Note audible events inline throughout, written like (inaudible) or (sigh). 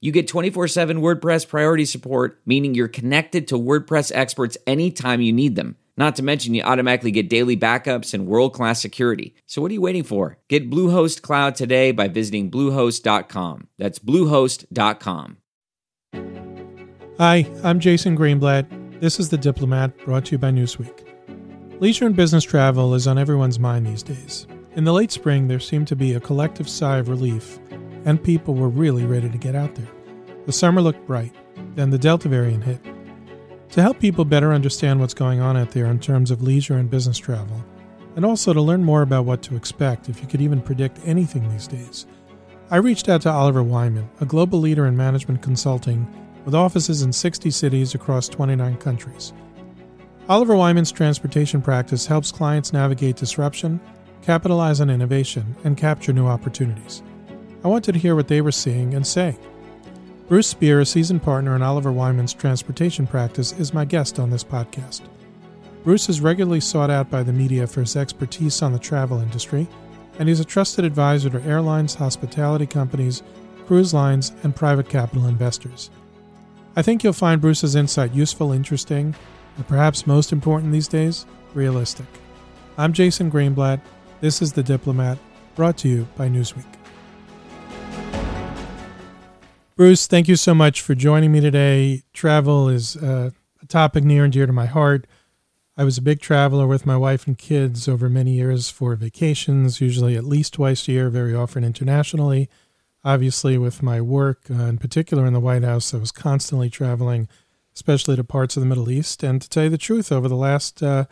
you get 24 7 WordPress priority support, meaning you're connected to WordPress experts anytime you need them. Not to mention, you automatically get daily backups and world class security. So, what are you waiting for? Get Bluehost Cloud today by visiting Bluehost.com. That's Bluehost.com. Hi, I'm Jason Greenblatt. This is The Diplomat, brought to you by Newsweek. Leisure and business travel is on everyone's mind these days. In the late spring, there seemed to be a collective sigh of relief and people were really ready to get out there. The summer looked bright, then the Delta variant hit. To help people better understand what's going on out there in terms of leisure and business travel, and also to learn more about what to expect if you could even predict anything these days, I reached out to Oliver Wyman, a global leader in management consulting with offices in 60 cities across 29 countries. Oliver Wyman's transportation practice helps clients navigate disruption, capitalize on innovation, and capture new opportunities. I wanted to hear what they were seeing and saying. Bruce Spear, a seasoned partner in Oliver Wyman's transportation practice, is my guest on this podcast. Bruce is regularly sought out by the media for his expertise on the travel industry, and he's a trusted advisor to airlines, hospitality companies, cruise lines, and private capital investors. I think you'll find Bruce's insight useful, interesting, and perhaps most important these days, realistic. I'm Jason Greenblatt. This is The Diplomat, brought to you by Newsweek. Bruce, thank you so much for joining me today. Travel is uh, a topic near and dear to my heart. I was a big traveler with my wife and kids over many years for vacations, usually at least twice a year, very often internationally. Obviously, with my work, uh, in particular in the White House, I was constantly traveling, especially to parts of the Middle East. And to tell you the truth, over the last uh,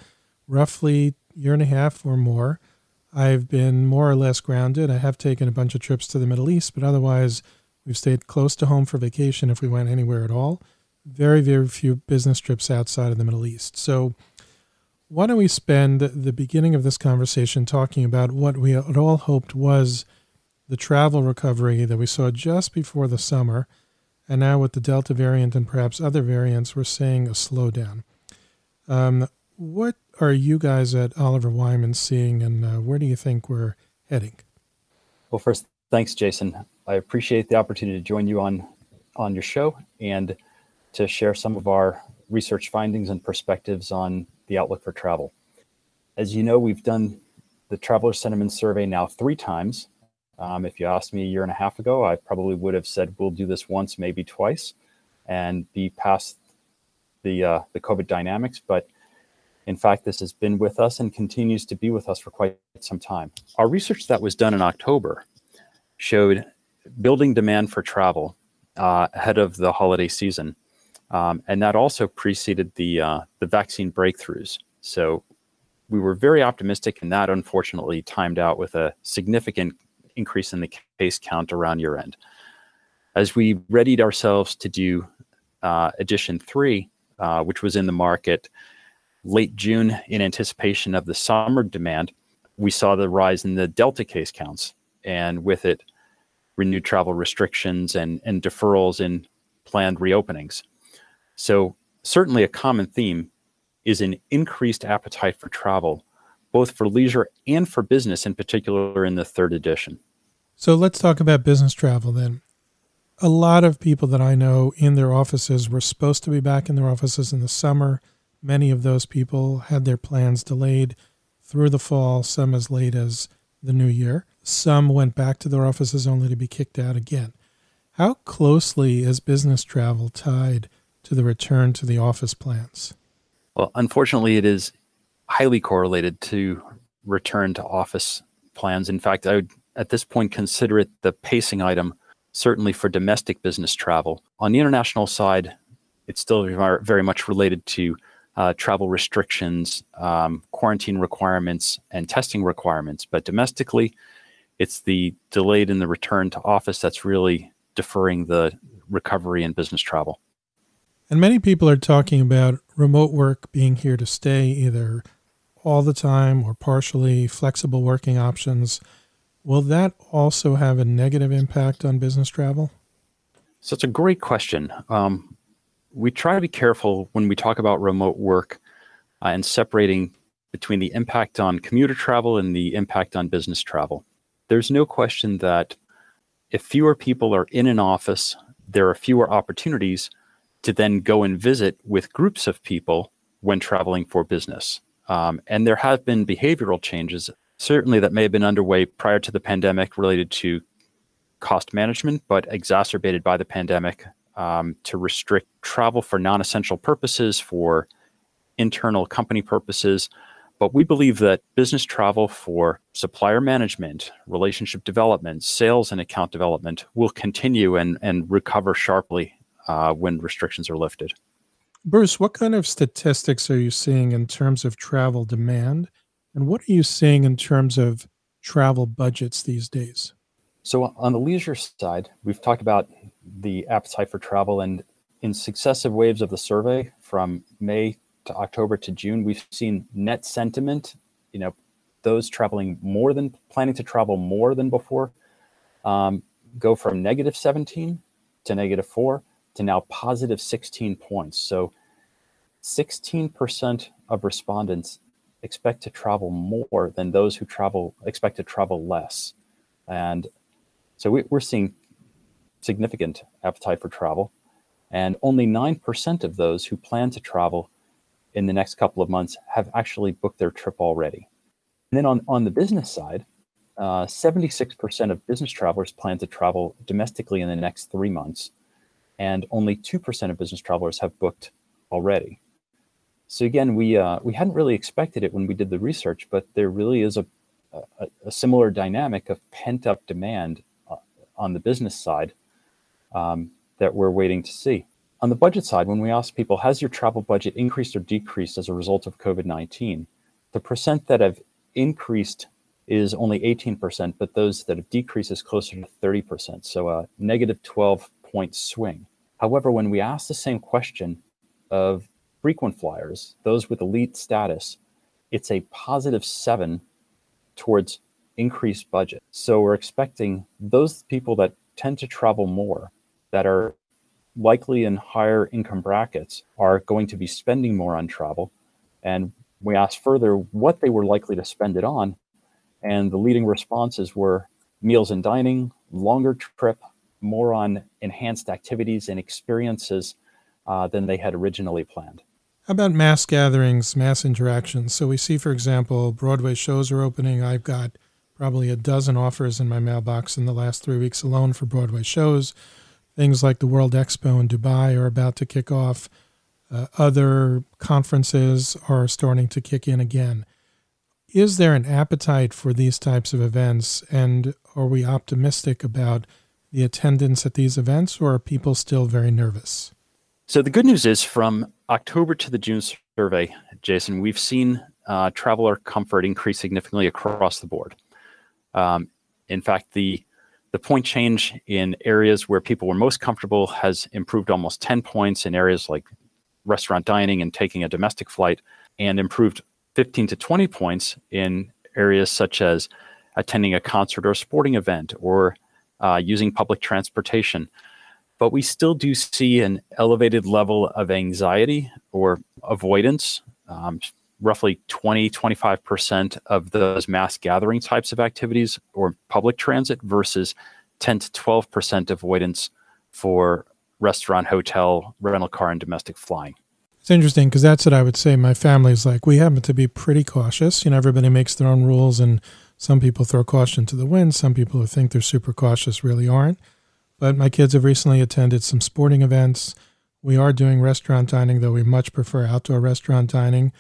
roughly year and a half or more, I've been more or less grounded. I have taken a bunch of trips to the Middle East, but otherwise, We've stayed close to home for vacation if we went anywhere at all. Very, very few business trips outside of the Middle East. So, why don't we spend the beginning of this conversation talking about what we had all hoped was the travel recovery that we saw just before the summer, and now with the Delta variant and perhaps other variants, we're seeing a slowdown. Um, what are you guys at Oliver Wyman seeing, and uh, where do you think we're heading? Well, first, thanks, Jason. I appreciate the opportunity to join you on on your show and to share some of our research findings and perspectives on the outlook for travel. As you know, we've done the traveler sentiment survey now three times. Um, if you asked me a year and a half ago, I probably would have said we'll do this once, maybe twice, and be past the uh, the COVID dynamics. But in fact, this has been with us and continues to be with us for quite some time. Our research that was done in October showed building demand for travel uh, ahead of the holiday season, um, and that also preceded the uh, the vaccine breakthroughs. So we were very optimistic, and that unfortunately timed out with a significant increase in the case count around year end. As we readied ourselves to do uh, edition three, uh, which was in the market late June in anticipation of the summer demand, we saw the rise in the Delta case counts, and with it, renewed travel restrictions and, and deferrals in planned reopenings. So, certainly a common theme is an increased appetite for travel, both for leisure and for business, in particular in the third edition. So, let's talk about business travel then. A lot of people that I know in their offices were supposed to be back in their offices in the summer. Many of those people had their plans delayed through the fall, some as late as the new year. Some went back to their offices only to be kicked out again. How closely is business travel tied to the return to the office plans? Well, unfortunately, it is highly correlated to return to office plans. In fact, I would at this point consider it the pacing item, certainly for domestic business travel. On the international side, it's still very much related to uh, travel restrictions, um, quarantine requirements, and testing requirements. But domestically, it's the delayed in the return to office that's really deferring the recovery in business travel. And many people are talking about remote work being here to stay, either all the time or partially, flexible working options. Will that also have a negative impact on business travel? So it's a great question. Um, we try to be careful when we talk about remote work uh, and separating between the impact on commuter travel and the impact on business travel. There's no question that if fewer people are in an office, there are fewer opportunities to then go and visit with groups of people when traveling for business. Um, and there have been behavioral changes, certainly that may have been underway prior to the pandemic related to cost management, but exacerbated by the pandemic um, to restrict travel for non essential purposes, for internal company purposes. But we believe that business travel for supplier management, relationship development, sales, and account development will continue and, and recover sharply uh, when restrictions are lifted. Bruce, what kind of statistics are you seeing in terms of travel demand? And what are you seeing in terms of travel budgets these days? So, on the leisure side, we've talked about the appetite for travel, and in successive waves of the survey from May to October to June, we've seen net sentiment, you know, those traveling more than planning to travel more than before, um, go from negative 17 to negative 4 to now positive 16 points. So 16% of respondents expect to travel more than those who travel expect to travel less. And so we, are seeing significant appetite for travel. And only 9% of those who plan to travel in the next couple of months have actually booked their trip already. And then on, on the business side, uh, 76% of business travelers plan to travel domestically in the next three months, and only 2% of business travelers have booked already. So again, we uh, we hadn't really expected it when we did the research, but there really is a, a, a similar dynamic of pent up demand uh, on the business side um, that we're waiting to see. On the budget side, when we ask people, has your travel budget increased or decreased as a result of COVID 19? The percent that have increased is only 18%, but those that have decreased is closer to 30%. So a negative 12 point swing. However, when we ask the same question of frequent flyers, those with elite status, it's a positive seven towards increased budget. So we're expecting those people that tend to travel more, that are likely in higher income brackets are going to be spending more on travel. And we asked further what they were likely to spend it on. And the leading responses were meals and dining, longer trip, more on enhanced activities and experiences uh, than they had originally planned. How about mass gatherings, mass interactions? So we see, for example, Broadway shows are opening. I've got probably a dozen offers in my mailbox in the last three weeks alone for Broadway shows. Things like the World Expo in Dubai are about to kick off. Uh, other conferences are starting to kick in again. Is there an appetite for these types of events? And are we optimistic about the attendance at these events, or are people still very nervous? So, the good news is from October to the June survey, Jason, we've seen uh, traveler comfort increase significantly across the board. Um, in fact, the the point change in areas where people were most comfortable has improved almost 10 points in areas like restaurant dining and taking a domestic flight, and improved 15 to 20 points in areas such as attending a concert or a sporting event or uh, using public transportation. But we still do see an elevated level of anxiety or avoidance. Um, roughly 20, 25% of those mass gathering types of activities or public transit versus 10 to 12% avoidance for restaurant, hotel, rental car, and domestic flying. It's interesting because that's what I would say. My family's like, we happen to be pretty cautious. You know, everybody makes their own rules, and some people throw caution to the wind. Some people who think they're super cautious really aren't. But my kids have recently attended some sporting events. We are doing restaurant dining, though we much prefer outdoor restaurant dining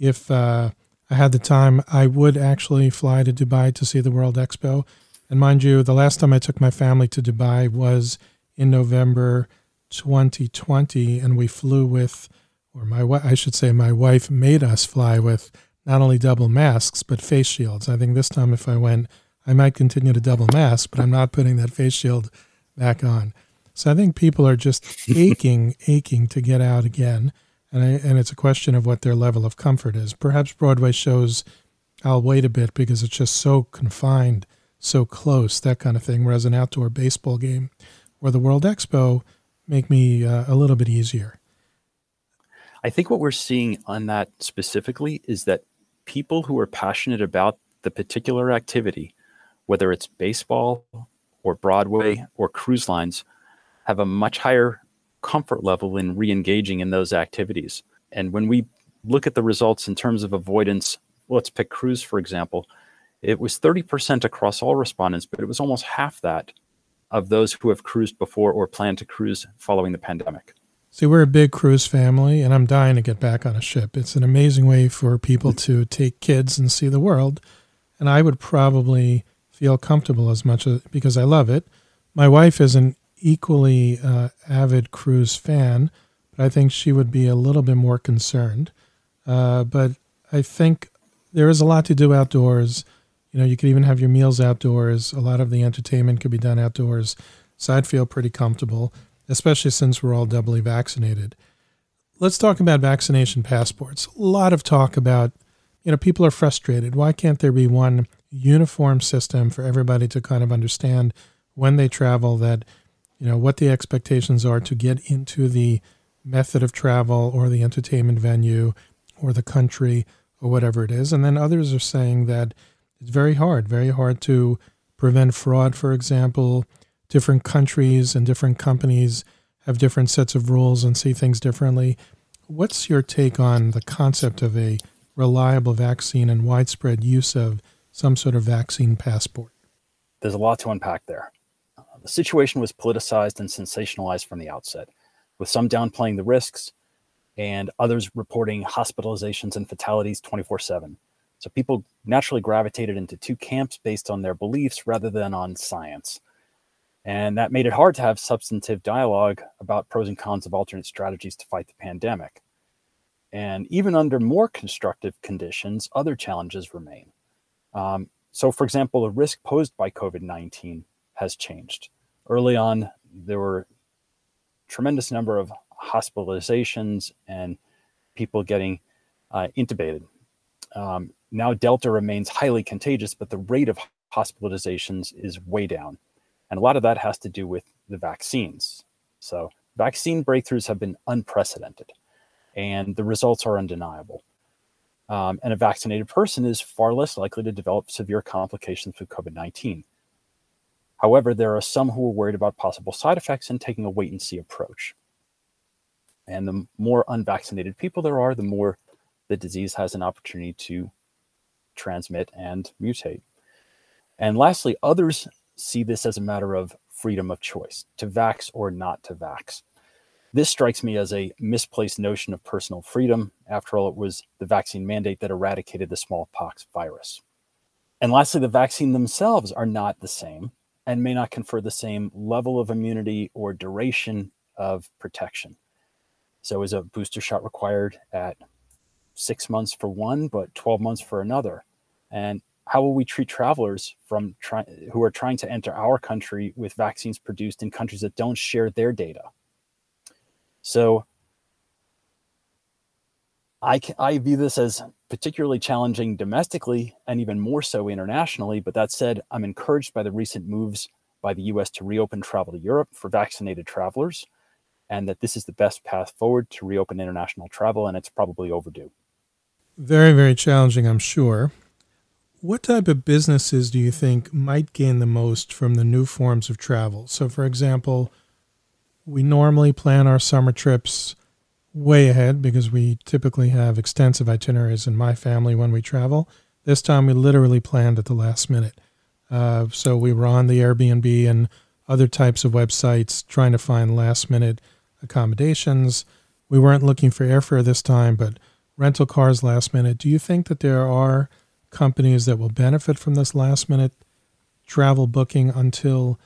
if uh, I had the time, I would actually fly to Dubai to see the World Expo. And mind you, the last time I took my family to Dubai was in November 2020, and we flew with or my I should say, my wife made us fly with not only double masks but face shields. I think this time, if I went, I might continue to double mask, but I'm not putting that face shield back on. So I think people are just (laughs) aching, aching to get out again, and I, and it's a question of what their level of comfort is. Perhaps Broadway shows, I'll wait a bit because it's just so confined, so close, that kind of thing. Whereas an outdoor baseball game or the World Expo make me uh, a little bit easier. I think what we're seeing on that specifically is that people who are passionate about the particular activity, whether it's baseball or Broadway or cruise lines, have a much higher comfort level in re engaging in those activities. And when we look at the results in terms of avoidance, let's pick cruise, for example, it was 30% across all respondents, but it was almost half that of those who have cruised before or plan to cruise following the pandemic. See, we're a big cruise family, and I'm dying to get back on a ship. It's an amazing way for people to take kids and see the world. And I would probably feel comfortable as much as because I love it. My wife is an equally uh, avid cruise fan, but I think she would be a little bit more concerned. Uh, but I think there is a lot to do outdoors. You know, you could even have your meals outdoors. A lot of the entertainment could be done outdoors. So I'd feel pretty comfortable especially since we're all doubly vaccinated. Let's talk about vaccination passports. A lot of talk about, you know, people are frustrated. Why can't there be one uniform system for everybody to kind of understand when they travel that, you know, what the expectations are to get into the method of travel or the entertainment venue or the country or whatever it is. And then others are saying that it's very hard, very hard to prevent fraud, for example, different countries and different companies have different sets of rules and see things differently. What's your take on the concept of a reliable vaccine and widespread use of some sort of vaccine passport? There's a lot to unpack there. The situation was politicized and sensationalized from the outset, with some downplaying the risks and others reporting hospitalizations and fatalities 24 7. So people naturally gravitated into two camps based on their beliefs rather than on science. And that made it hard to have substantive dialogue about pros and cons of alternate strategies to fight the pandemic. And even under more constructive conditions, other challenges remain. Um, so, for example, the risk posed by COVID 19 has changed. Early on, there were tremendous number of hospitalizations and people getting uh, intubated. Um, now, Delta remains highly contagious, but the rate of hospitalizations is way down. And a lot of that has to do with the vaccines. So, vaccine breakthroughs have been unprecedented, and the results are undeniable. Um, and a vaccinated person is far less likely to develop severe complications with COVID 19. However, there are some who are worried about possible side effects and taking a wait and see approach. And the more unvaccinated people there are, the more the disease has an opportunity to transmit and mutate. And lastly, others see this as a matter of freedom of choice to vax or not to vax. This strikes me as a misplaced notion of personal freedom. After all, it was the vaccine mandate that eradicated the smallpox virus. And lastly, the vaccine themselves are not the same and may not confer the same level of immunity or duration of protection. So, is a booster shot required at six months for one, but 12 months for another? And how will we treat travelers from try, who are trying to enter our country with vaccines produced in countries that don't share their data? So I, I view this as particularly challenging domestically and even more so internationally. But that said, I'm encouraged by the recent moves by the US to reopen travel to Europe for vaccinated travelers, and that this is the best path forward to reopen international travel, and it's probably overdue. Very, very challenging, I'm sure. What type of businesses do you think might gain the most from the new forms of travel? So, for example, we normally plan our summer trips way ahead because we typically have extensive itineraries in my family when we travel. This time we literally planned at the last minute. Uh, so we were on the Airbnb and other types of websites trying to find last minute accommodations. We weren't looking for airfare this time, but rental cars last minute. Do you think that there are companies that will benefit from this last minute travel booking until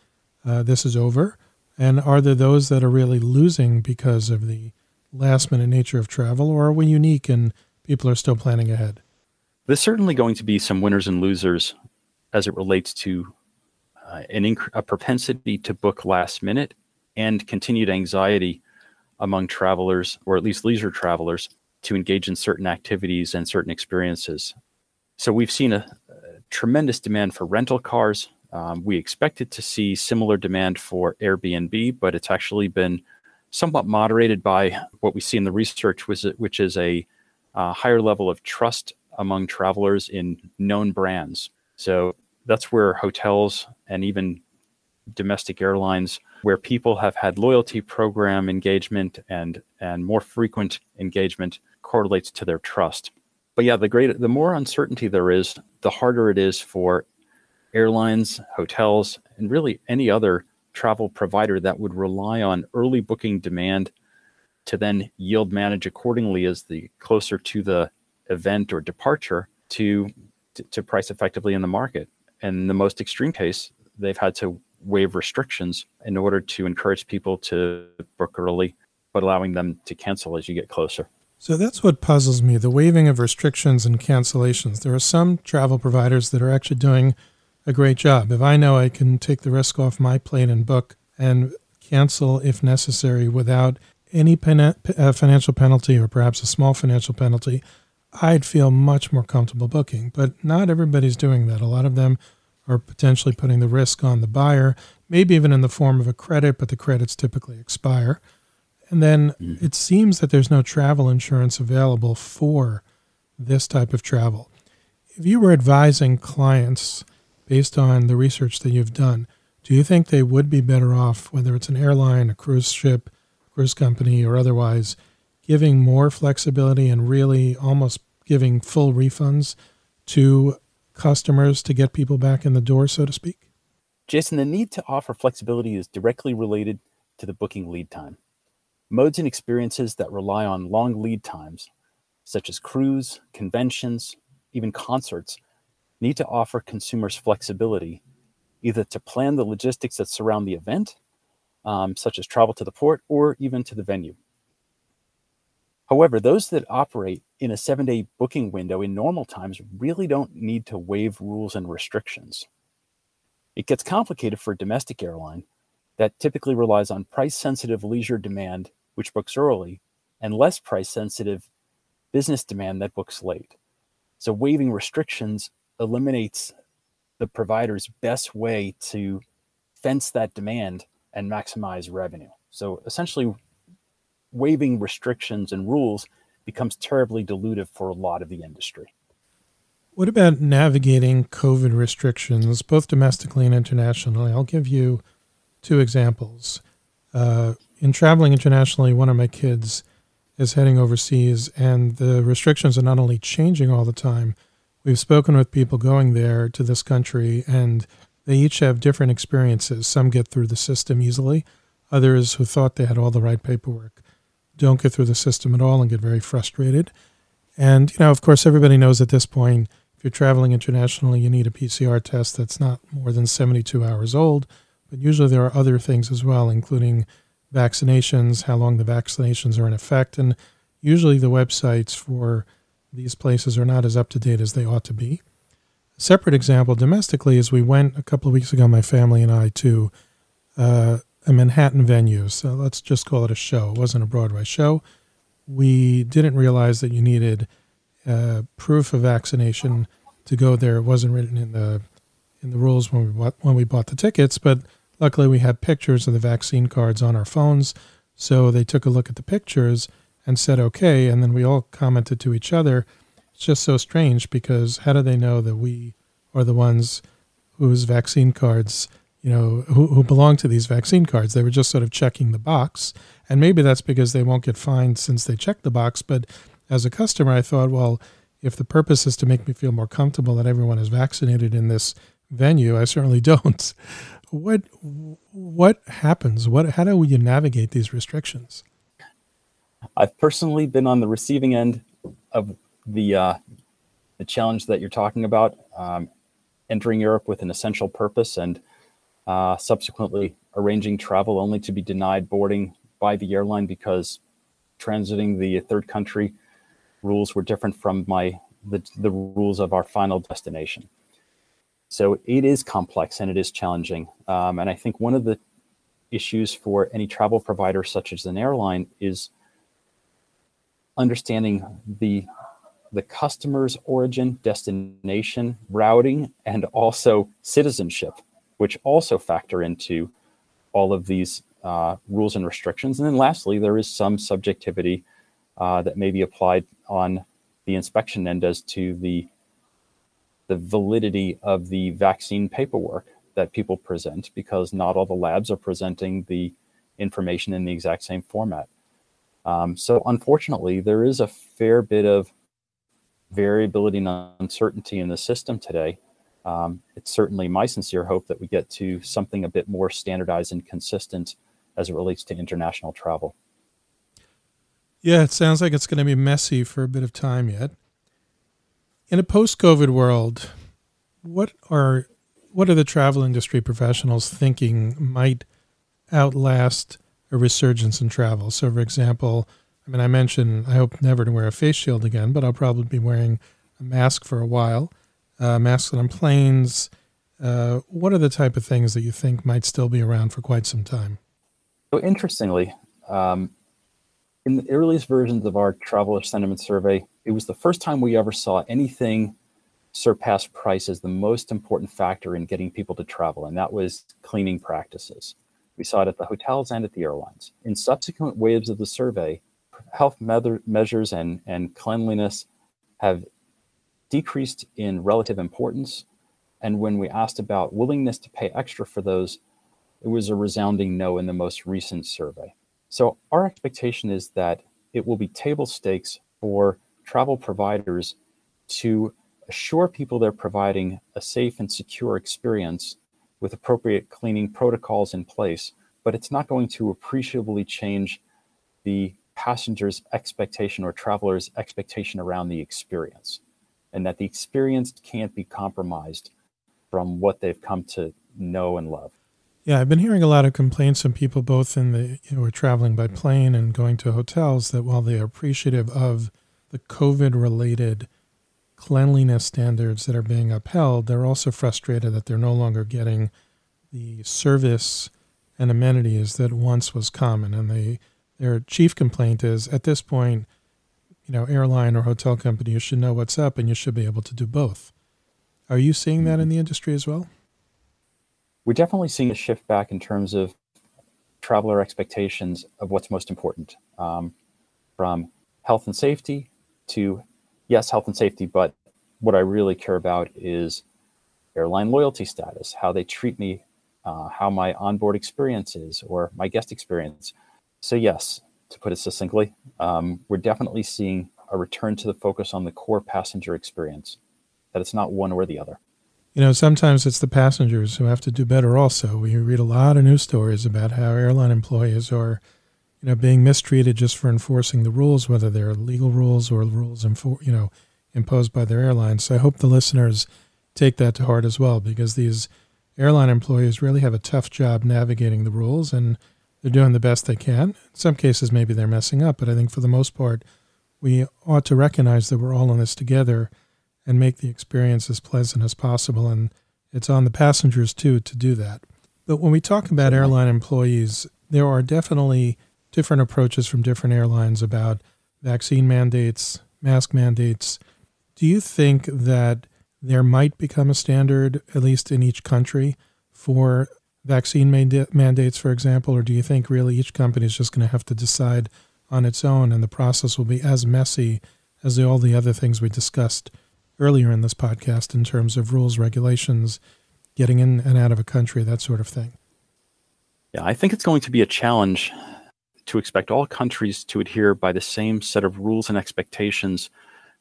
uh, this is over? And are there those that are really losing because of the last minute nature of travel, or are we unique and people are still planning ahead? There's certainly going to be some winners and losers as it relates to uh, an inc- a propensity to book last minute and continued anxiety among travelers, or at least leisure travelers, to engage in certain activities and certain experiences. So we've seen a, a tremendous demand for rental cars. Um, we expected to see similar demand for Airbnb, but it's actually been somewhat moderated by what we see in the research, which is a uh, higher level of trust among travelers in known brands. So that's where hotels and even domestic airlines where people have had loyalty program engagement and and more frequent engagement correlates to their trust. But yeah, the greater the more uncertainty there is, the harder it is for airlines, hotels, and really any other travel provider that would rely on early booking demand to then yield manage accordingly as the closer to the event or departure to to, price effectively in the market. And in the most extreme case, they've had to waive restrictions in order to encourage people to book early, but allowing them to cancel as you get closer. So that's what puzzles me the waiving of restrictions and cancellations. There are some travel providers that are actually doing a great job. If I know I can take the risk off my plate and book and cancel if necessary without any pen- uh, financial penalty or perhaps a small financial penalty, I'd feel much more comfortable booking. But not everybody's doing that. A lot of them are potentially putting the risk on the buyer, maybe even in the form of a credit, but the credits typically expire. And then mm-hmm. it seems that there's no travel insurance available for this type of travel. If you were advising clients based on the research that you've done, do you think they would be better off, whether it's an airline, a cruise ship, cruise company, or otherwise, giving more flexibility and really almost giving full refunds to customers to get people back in the door, so to speak? Jason, the need to offer flexibility is directly related to the booking lead time. Modes and experiences that rely on long lead times, such as cruise, conventions, even concerts, need to offer consumers flexibility, either to plan the logistics that surround the event, um, such as travel to the port, or even to the venue. However, those that operate in a seven day booking window in normal times really don't need to waive rules and restrictions. It gets complicated for a domestic airline that typically relies on price sensitive leisure demand, which books early, and less price sensitive business demand that books late. So, waiving restrictions eliminates the provider's best way to fence that demand and maximize revenue. So, essentially, waiving restrictions and rules becomes terribly dilutive for a lot of the industry. What about navigating COVID restrictions, both domestically and internationally? I'll give you two examples. Uh, in traveling internationally, one of my kids is heading overseas, and the restrictions are not only changing all the time. We've spoken with people going there to this country, and they each have different experiences. Some get through the system easily, others who thought they had all the right paperwork don't get through the system at all and get very frustrated. And, you know, of course, everybody knows at this point, if you're traveling internationally, you need a PCR test that's not more than 72 hours old. But usually there are other things as well, including vaccinations, how long the vaccinations are in effect. And usually the websites for these places are not as up to date as they ought to be. A separate example domestically is we went a couple of weeks ago, my family and I, to uh, a Manhattan venue. So let's just call it a show. It wasn't a Broadway show. We didn't realize that you needed uh, proof of vaccination to go there. It wasn't written in the in the rules when we bought, when we bought the tickets, but luckily we had pictures of the vaccine cards on our phones. So they took a look at the pictures and said okay, and then we all commented to each other. It's just so strange because how do they know that we are the ones whose vaccine cards you know, who, who belong to these vaccine cards. They were just sort of checking the box. And maybe that's because they won't get fined since they checked the box. But as a customer, I thought, well, if the purpose is to make me feel more comfortable that everyone is vaccinated in this venue, I certainly (laughs) don't. What what happens? What how do you navigate these restrictions? I've personally been on the receiving end of the uh, the challenge that you're talking about, um, entering Europe with an essential purpose and uh, subsequently arranging travel only to be denied boarding by the airline because transiting the third country rules were different from my the, the rules of our final destination. So it is complex and it is challenging. Um, and I think one of the issues for any travel provider, such as an airline, is understanding the the customer's origin, destination, routing, and also citizenship, which also factor into all of these uh, rules and restrictions. And then lastly, there is some subjectivity uh, that may be applied on the inspection end as to the the validity of the vaccine paperwork that people present because not all the labs are presenting the information in the exact same format. Um, so, unfortunately, there is a fair bit of variability and uncertainty in the system today. Um, it's certainly my sincere hope that we get to something a bit more standardized and consistent as it relates to international travel. Yeah, it sounds like it's going to be messy for a bit of time yet. In a post-COVID world, what are what are the travel industry professionals thinking might outlast a resurgence in travel? So, for example, I mean, I mentioned I hope never to wear a face shield again, but I'll probably be wearing a mask for a while. Uh, masks on planes. Uh, what are the type of things that you think might still be around for quite some time? So, interestingly, um, in the earliest versions of our traveler sentiment survey, it was the first time we ever saw anything surpass price as the most important factor in getting people to travel, and that was cleaning practices. We saw it at the hotels and at the airlines. In subsequent waves of the survey, health me- measures and, and cleanliness have decreased in relative importance. And when we asked about willingness to pay extra for those, it was a resounding no in the most recent survey. So, our expectation is that it will be table stakes for travel providers to assure people they're providing a safe and secure experience with appropriate cleaning protocols in place, but it's not going to appreciably change the passenger's expectation or traveler's expectation around the experience, and that the experience can't be compromised from what they've come to know and love. Yeah, I've been hearing a lot of complaints from people both in the you know, are traveling by mm-hmm. plane and going to hotels that while they are appreciative of the COVID related cleanliness standards that are being upheld, they're also frustrated that they're no longer getting the service and amenities that once was common. And they their chief complaint is at this point, you know, airline or hotel company, you should know what's up and you should be able to do both. Are you seeing that in the industry as well? We're definitely seeing a shift back in terms of traveler expectations of what's most important um, from health and safety to yes, health and safety, but what I really care about is airline loyalty status, how they treat me, uh, how my onboard experience is, or my guest experience. So, yes, to put it succinctly, um, we're definitely seeing a return to the focus on the core passenger experience, that it's not one or the other. You know, sometimes it's the passengers who have to do better also. We read a lot of news stories about how airline employees are you know, being mistreated just for enforcing the rules, whether they're legal rules or rules, infor- you know, imposed by their airlines. So I hope the listeners take that to heart as well, because these airline employees really have a tough job navigating the rules, and they're doing the best they can. In some cases, maybe they're messing up, but I think for the most part, we ought to recognize that we're all in this together and make the experience as pleasant as possible. And it's on the passengers too to do that. But when we talk about airline employees, there are definitely different approaches from different airlines about vaccine mandates, mask mandates. Do you think that there might become a standard, at least in each country, for vaccine mandates, for example, or do you think really each company is just going to have to decide on its own and the process will be as messy as all the other things we discussed earlier in this podcast in terms of rules, regulations, getting in and out of a country, that sort of thing? Yeah, I think it's going to be a challenge to expect all countries to adhere by the same set of rules and expectations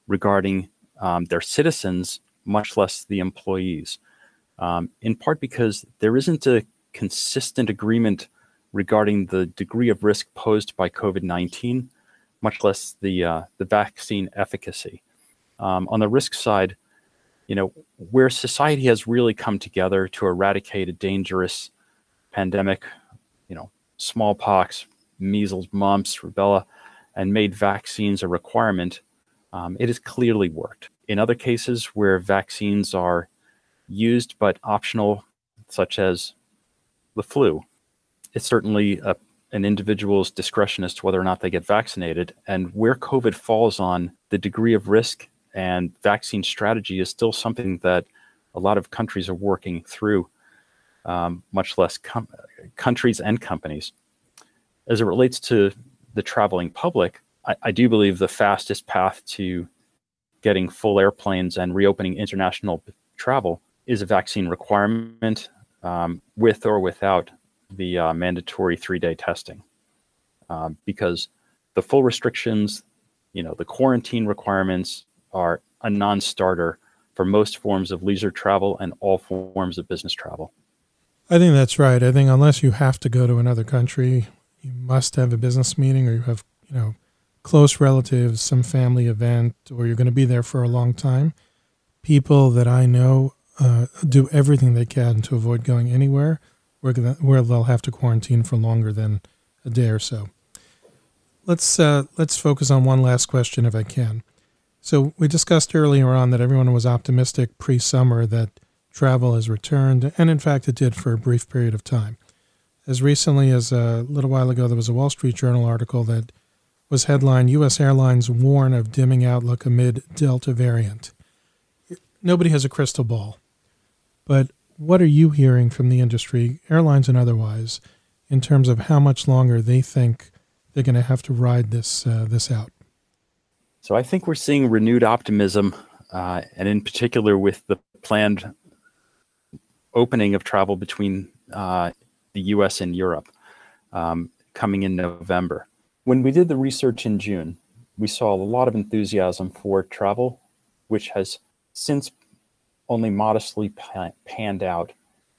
regarding um, their citizens, much less the employees. Um, in part because there isn't a consistent agreement regarding the degree of risk posed by COVID 19, much less the, uh, the vaccine efficacy. Um, on the risk side, you know, where society has really come together to eradicate a dangerous pandemic, you know, smallpox, measles, mumps, rubella, and made vaccines a requirement, um, it has clearly worked. In other cases where vaccines are used but optional, such as the flu, it's certainly a, an individual's discretion as to whether or not they get vaccinated. And where COVID falls on the degree of risk and vaccine strategy is still something that a lot of countries are working through, um, much less com- countries and companies. As it relates to the traveling public, I, I do believe the fastest path to getting full airplanes and reopening international travel is a vaccine requirement um, with or without the uh, mandatory three day testing. Um, because the full restrictions, you know, the quarantine requirements are a non starter for most forms of leisure travel and all forms of business travel. I think that's right. I think unless you have to go to another country, you must have a business meeting or you have, you know, close relatives, some family event, or you're going to be there for a long time. People that I know uh, do everything they can to avoid going anywhere where, where they'll have to quarantine for longer than a day or so. Let's uh, let's focus on one last question, if I can. So we discussed earlier on that everyone was optimistic pre-summer that travel has returned, and in fact it did for a brief period of time. As recently as a little while ago, there was a Wall Street Journal article that was headlined U.S. Airlines warn of dimming outlook amid Delta variant. Nobody has a crystal ball, but what are you hearing from the industry, airlines and otherwise, in terms of how much longer they think they're going to have to ride this uh, this out? So I think we're seeing renewed optimism, uh, and in particular with the planned opening of travel between uh, the U.S. and Europe um, coming in November. When we did the research in June, we saw a lot of enthusiasm for travel, which has since only modestly panned out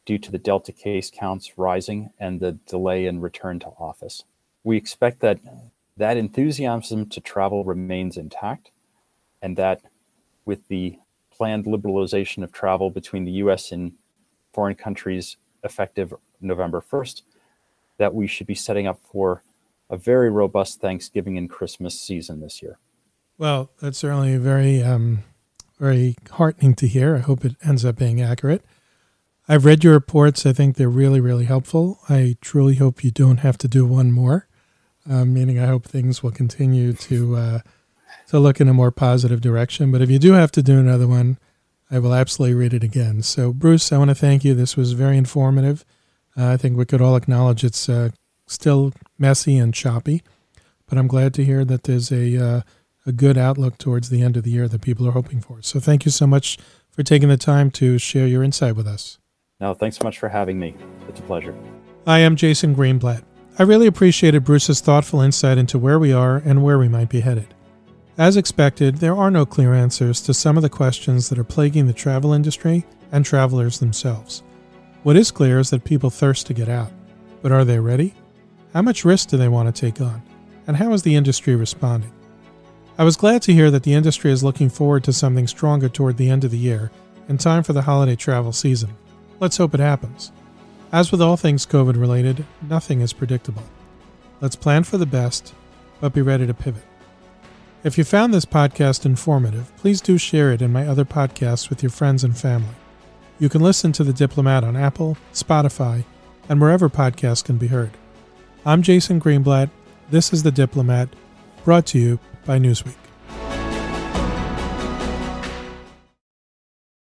due to the Delta case counts rising and the delay in return to office. We expect that that enthusiasm to travel remains intact, and that with the planned liberalization of travel between the US and foreign countries effective November 1st, that we should be setting up for a very robust Thanksgiving and Christmas season this year. Well, that's certainly very, um, very heartening to hear. I hope it ends up being accurate. I've read your reports. I think they're really, really helpful. I truly hope you don't have to do one more uh, meaning I hope things will continue to uh, to look in a more positive direction. But if you do have to do another one, I will absolutely read it again. So, Bruce, I want to thank you. This was very informative. Uh, I think we could all acknowledge it's uh, still messy and choppy, but I'm glad to hear that there's a uh, a good outlook towards the end of the year that people are hoping for. So, thank you so much for taking the time to share your insight with us. No, thanks so much for having me. It's a pleasure. I am Jason Greenblatt. I really appreciated Bruce's thoughtful insight into where we are and where we might be headed. As expected, there are no clear answers to some of the questions that are plaguing the travel industry and travelers themselves. What is clear is that people thirst to get out. But are they ready? How much risk do they want to take on? And how is the industry responding? I was glad to hear that the industry is looking forward to something stronger toward the end of the year in time for the holiday travel season. Let's hope it happens. As with all things COVID related, nothing is predictable. Let's plan for the best, but be ready to pivot. If you found this podcast informative, please do share it in my other podcasts with your friends and family. You can listen to The Diplomat on Apple, Spotify, and wherever podcasts can be heard. I'm Jason Greenblatt. This is The Diplomat, brought to you by Newsweek.